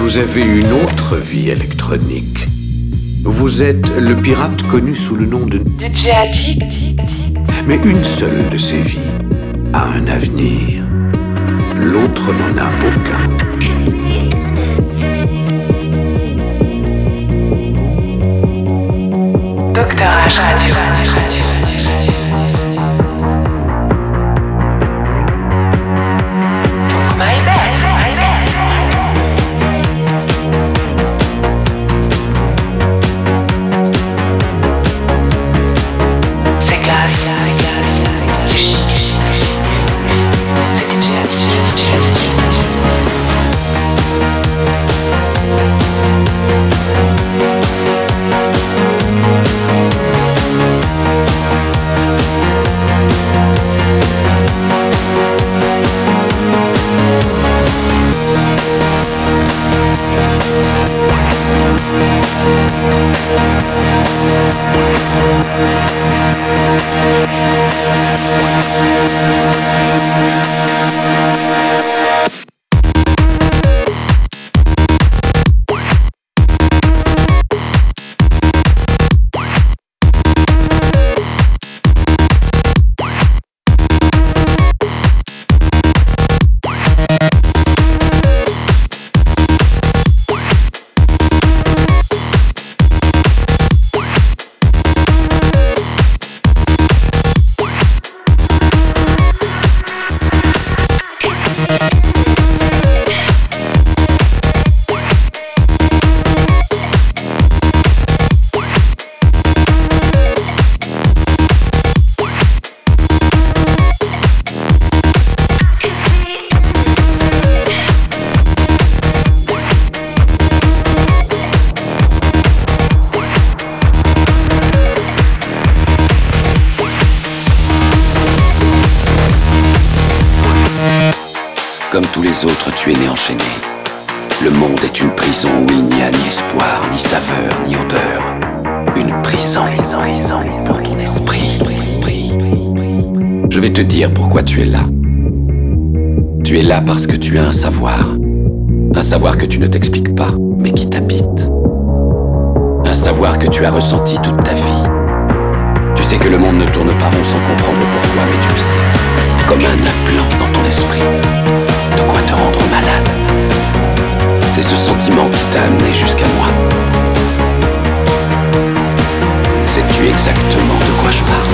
Vous avez une autre vie électronique. Vous êtes le pirate connu sous le nom de DJ Attic. Mais une seule de ces vies a un avenir. L'autre n'en a aucun. Docteur H Radio. Je vais te dire pourquoi tu es là. Tu es là parce que tu as un savoir. Un savoir que tu ne t'expliques pas, mais qui t'habite. Un savoir que tu as ressenti toute ta vie. Tu sais que le monde ne tourne pas rond sans comprendre pourquoi, mais tu le sais. Comme un appelant dans ton esprit. De quoi te rendre malade. C'est ce sentiment qui t'a amené jusqu'à moi. Sais-tu exactement de quoi je parle?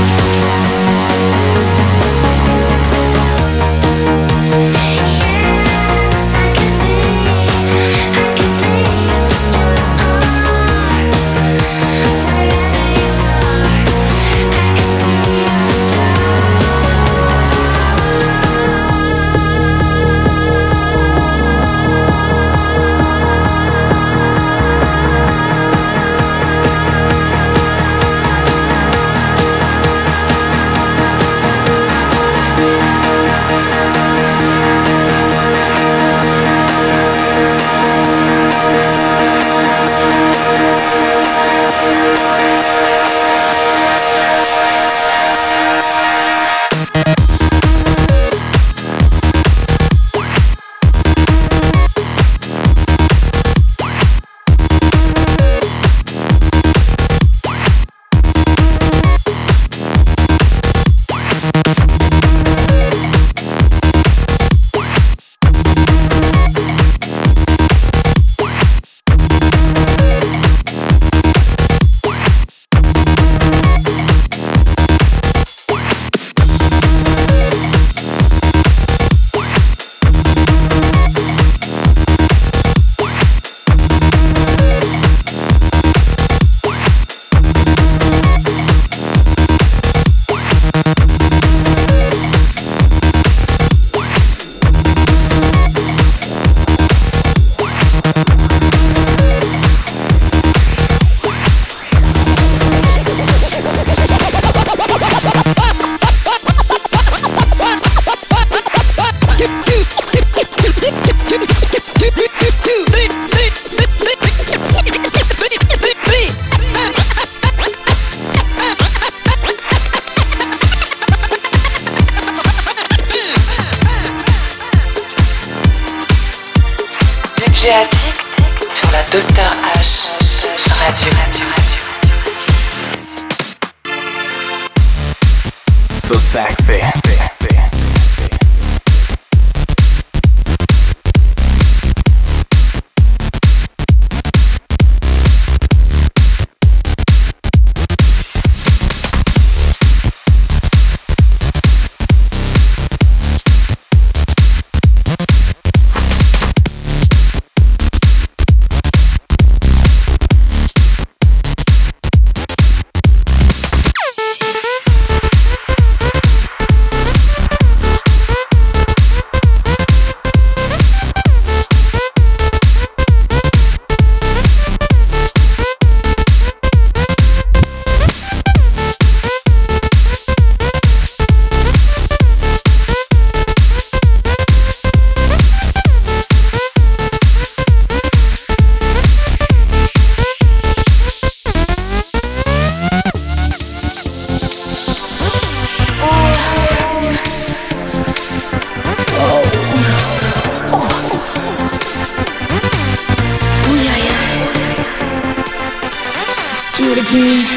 You.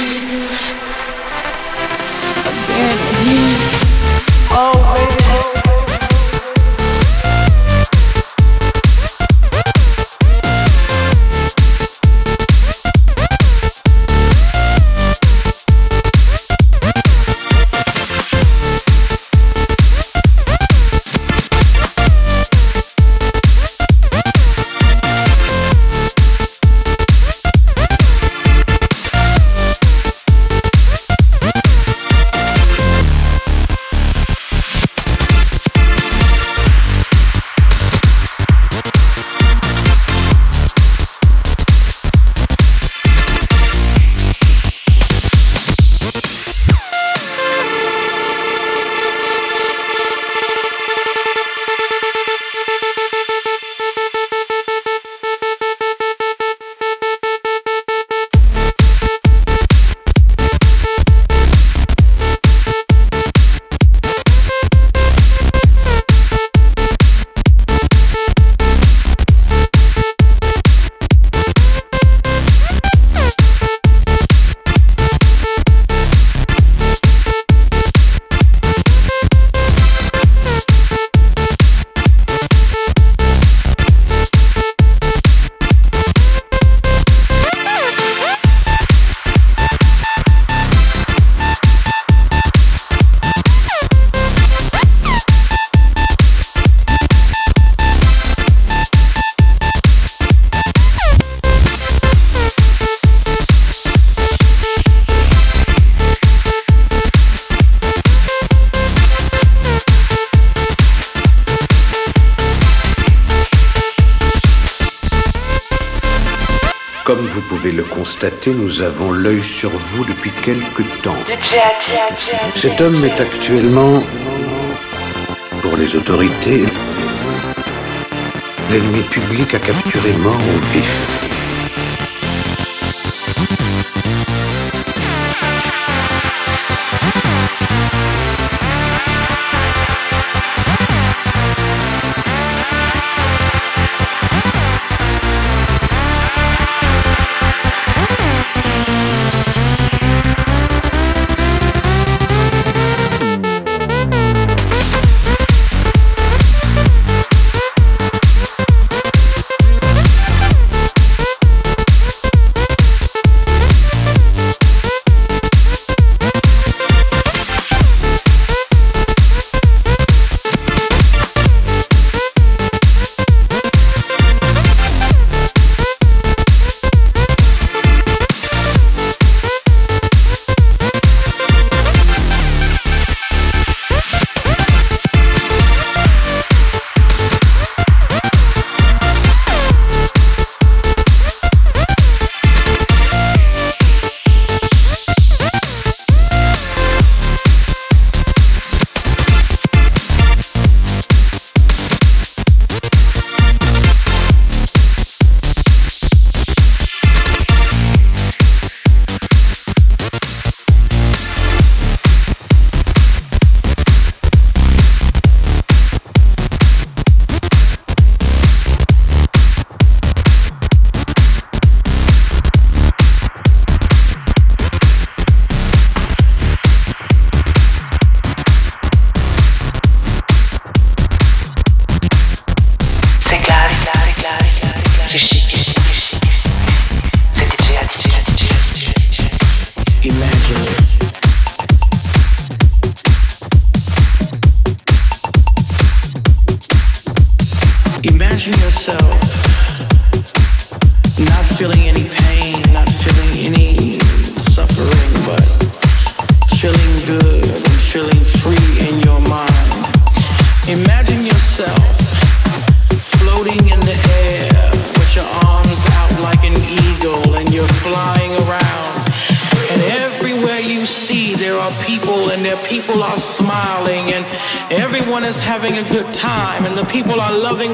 Nous avons l'œil sur vous depuis quelque temps. Cet homme est actuellement, pour les autorités, l'ennemi public à capturer mort au vif.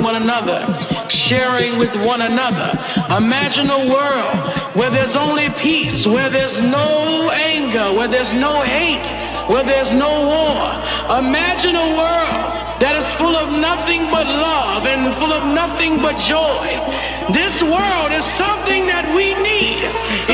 One another. Sharing with one another. Imagine a world where there's only peace, where there's no anger, where there's no hate, where there's no war. Imagine a world that is full of nothing but love and full of nothing but joy. This world is something that we need.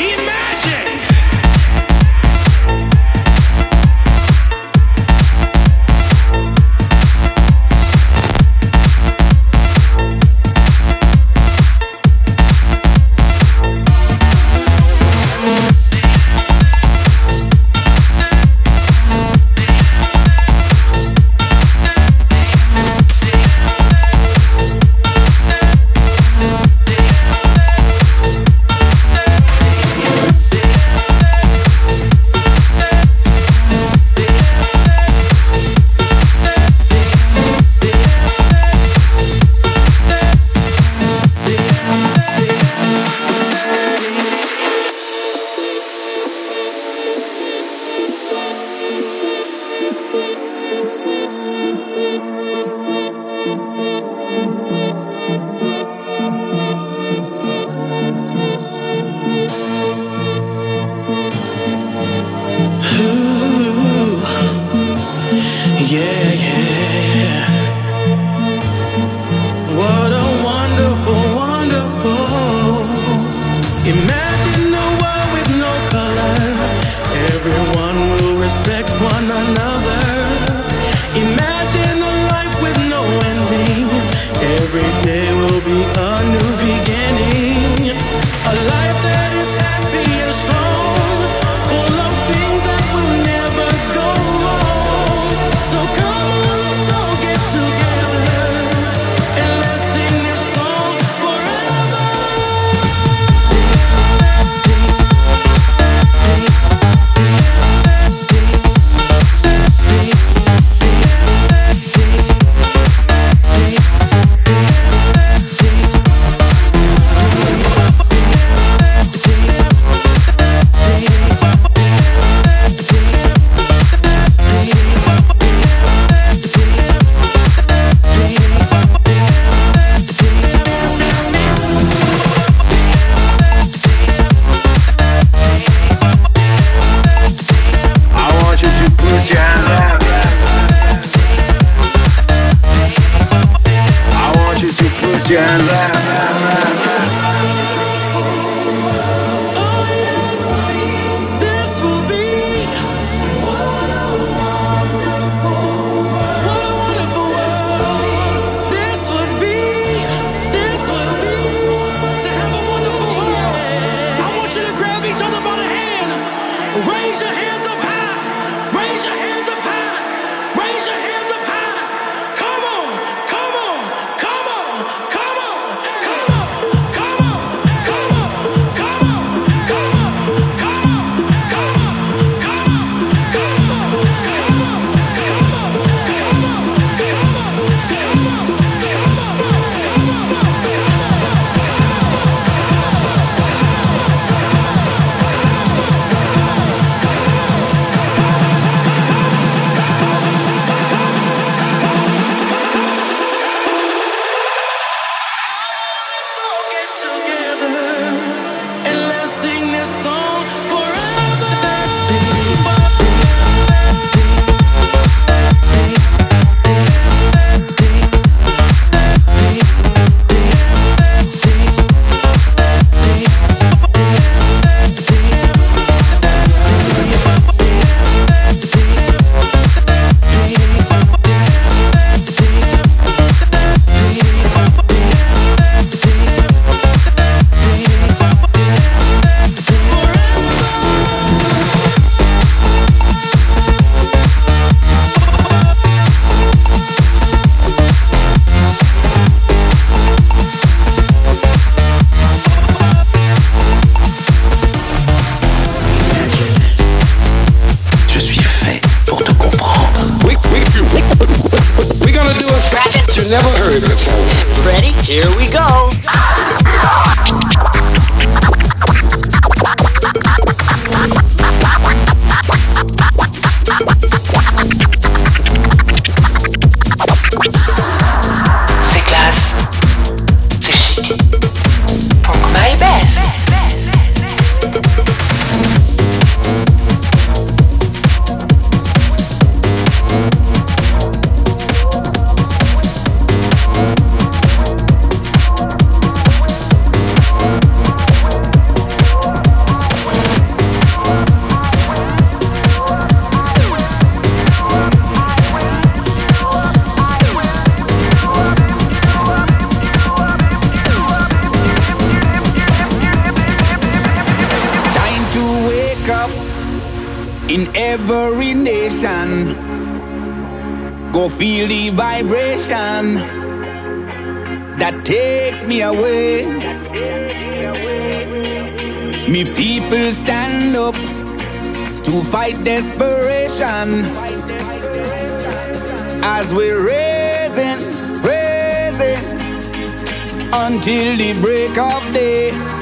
yeah, yeah. Go feel the vibration that takes me away. Me people stand up to fight desperation as we're raising, raising until the break of day.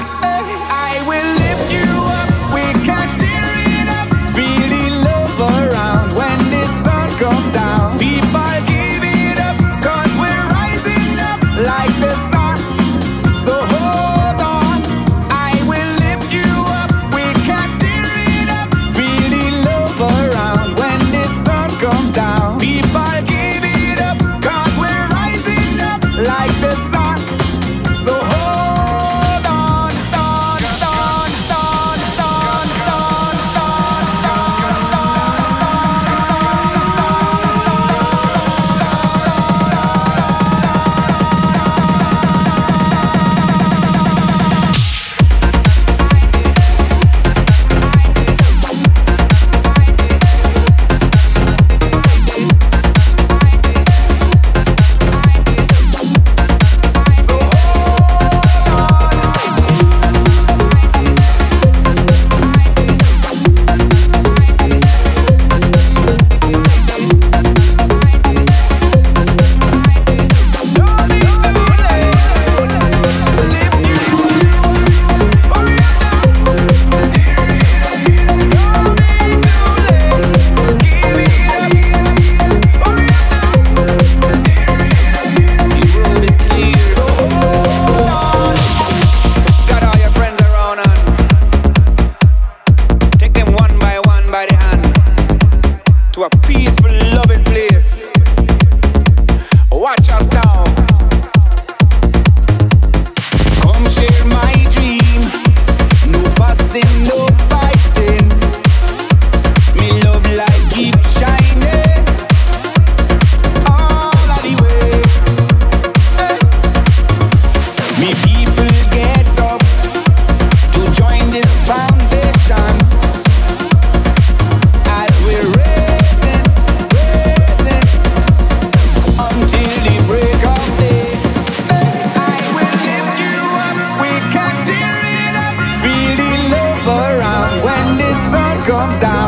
down